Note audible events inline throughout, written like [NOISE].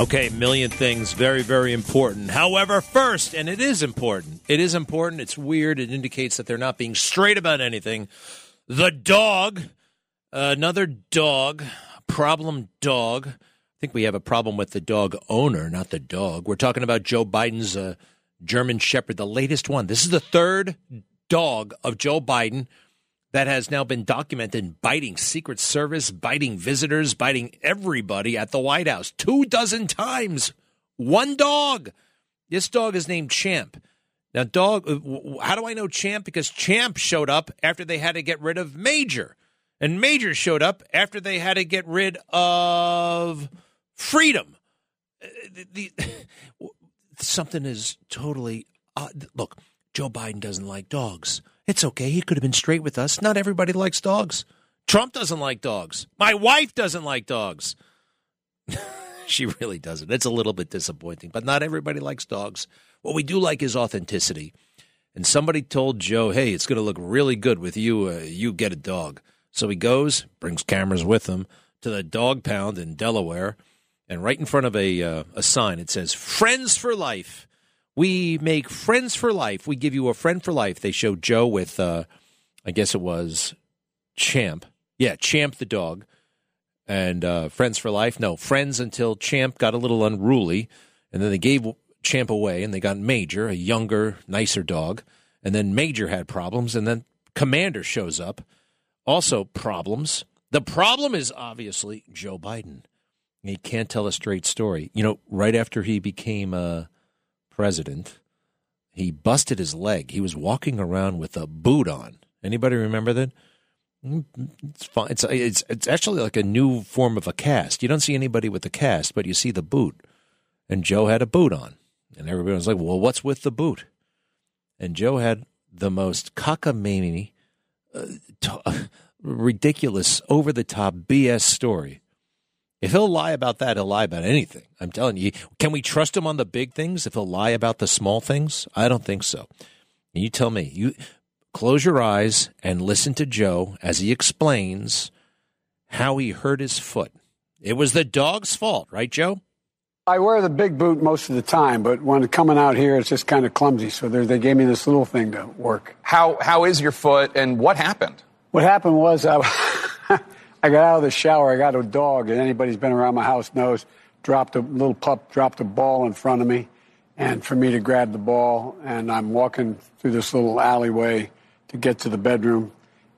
Okay, million things, very, very important. However, first, and it is important, it is important, it's weird, it indicates that they're not being straight about anything. The dog, another dog, problem dog. I think we have a problem with the dog owner, not the dog. We're talking about Joe Biden's uh, German Shepherd, the latest one. This is the third dog of Joe Biden that has now been documented biting Secret Service, biting visitors, biting everybody at the White House. Two dozen times. One dog. This dog is named Champ. Now, dog, uh, how do I know Champ? Because Champ showed up after they had to get rid of Major. And Major showed up after they had to get rid of Freedom. Uh, the, the, [LAUGHS] something is totally. Uh, look, Joe Biden doesn't like dogs. It's okay. He could have been straight with us. Not everybody likes dogs. Trump doesn't like dogs. My wife doesn't like dogs. [LAUGHS] she really doesn't. It's a little bit disappointing, but not everybody likes dogs. What we do like is authenticity. And somebody told Joe, "Hey, it's going to look really good with you. Uh, you get a dog." So he goes, brings cameras with him to the dog pound in Delaware, and right in front of a uh, a sign it says "Friends for Life." We make friends for life. We give you a friend for life. They show Joe with, uh, I guess it was Champ. Yeah, Champ the dog. And uh, friends for life. No, friends until Champ got a little unruly. And then they gave Champ away and they got Major, a younger, nicer dog. And then Major had problems. And then Commander shows up. Also, problems. The problem is obviously Joe Biden. He can't tell a straight story. You know, right after he became a. Uh, president, he busted his leg. He was walking around with a boot on. Anybody remember that? It's fine. It's it's it's actually like a new form of a cast. You don't see anybody with the cast, but you see the boot. And Joe had a boot on, and everybody was like, "Well, what's with the boot?" And Joe had the most cockamamie, uh, t- [LAUGHS] ridiculous, over the top BS story if he'll lie about that, he'll lie about anything. I'm telling you. Can we trust him on the big things if he'll lie about the small things? I don't think so. And you tell me. You close your eyes and listen to Joe as he explains how he hurt his foot. It was the dog's fault, right, Joe? I wear the big boot most of the time, but when coming out here, it's just kind of clumsy. So they gave me this little thing to work. How how is your foot, and what happened? What happened was I, [LAUGHS] I got out of the shower. I got a dog, and anybody's been around my house knows. Dropped a little pup, dropped a ball in front of me, and for me to grab the ball, and I'm walking through this little alleyway to get to the bedroom,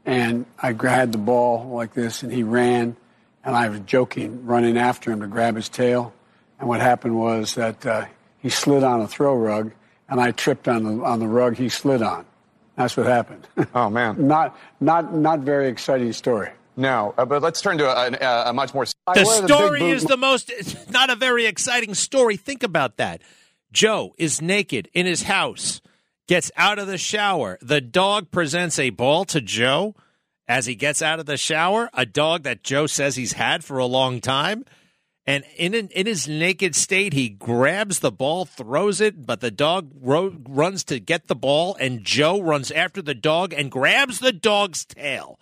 and I grabbed the ball like this, and he ran, and I was joking, running after him to grab his tail, and what happened was that uh, he slid on a throw rug, and I tripped on the on the rug he slid on. That's what happened. Oh man, [LAUGHS] not not not very exciting story. No, uh, but let's turn to a, a, a much more. The story the is the most, [LAUGHS] not a very exciting story. Think about that. Joe is naked in his house, gets out of the shower. The dog presents a ball to Joe as he gets out of the shower, a dog that Joe says he's had for a long time. And in in his naked state, he grabs the ball, throws it, but the dog ro- runs to get the ball, and Joe runs after the dog and grabs the dog's tail.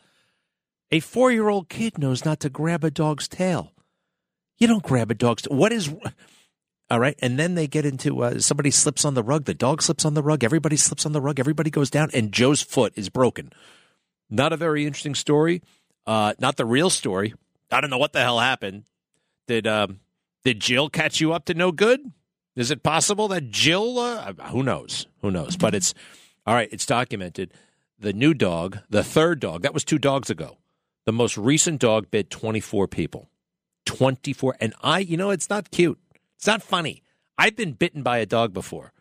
A four year old kid knows not to grab a dog's tail. You don't grab a dog's tail. What is. All right. And then they get into uh, somebody slips on the rug. The dog slips on the rug. Everybody slips on the rug. Everybody goes down, and Joe's foot is broken. Not a very interesting story. Uh, not the real story. I don't know what the hell happened. Did um, did Jill catch you up to no good? Is it possible that Jill? Uh, who knows? Who knows? But it's all right. It's documented. The new dog, the third dog, that was two dogs ago. The most recent dog bit 24 people. 24. And I, you know, it's not cute. It's not funny. I've been bitten by a dog before.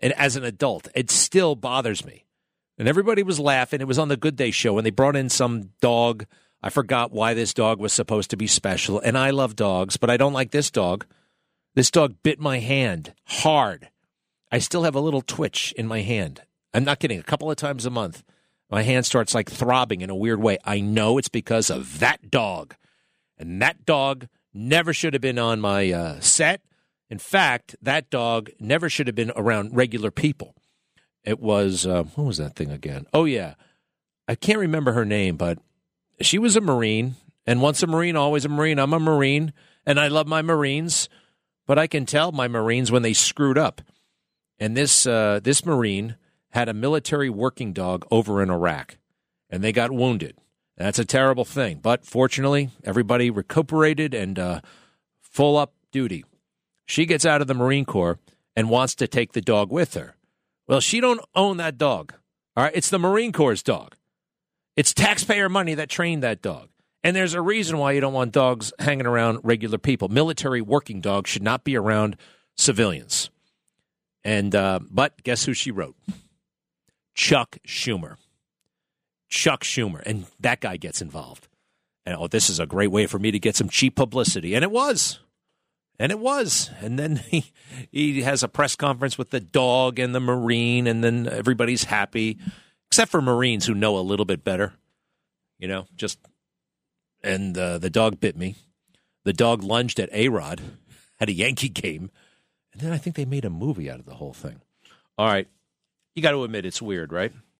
And as an adult, it still bothers me. And everybody was laughing. It was on the Good Day show, and they brought in some dog. I forgot why this dog was supposed to be special. And I love dogs, but I don't like this dog. This dog bit my hand hard. I still have a little twitch in my hand. I'm not kidding. A couple of times a month, my hand starts like throbbing in a weird way. I know it's because of that dog. And that dog never should have been on my uh, set. In fact, that dog never should have been around regular people. It was, uh, what was that thing again? Oh, yeah. I can't remember her name, but she was a Marine. And once a Marine, always a Marine. I'm a Marine, and I love my Marines. But I can tell my Marines when they screwed up. And this, uh, this Marine had a military working dog over in Iraq, and they got wounded. That's a terrible thing. But fortunately, everybody recuperated and uh, full up duty. She gets out of the Marine Corps and wants to take the dog with her. Well, she don't own that dog. All right, it's the Marine Corps' dog. It's taxpayer money that trained that dog. And there's a reason why you don't want dogs hanging around regular people. Military working dogs should not be around civilians. And uh, but guess who she wrote? Chuck Schumer. Chuck Schumer, and that guy gets involved. And oh, this is a great way for me to get some cheap publicity, and it was, and it was. And then [LAUGHS] he he has a press conference with the dog and the marine, and then everybody's happy, except for Marines who know a little bit better. You know, just and uh, the dog bit me. The dog lunged at A Rod at a Yankee game, and then I think they made a movie out of the whole thing. All right, you got to admit it's weird, right?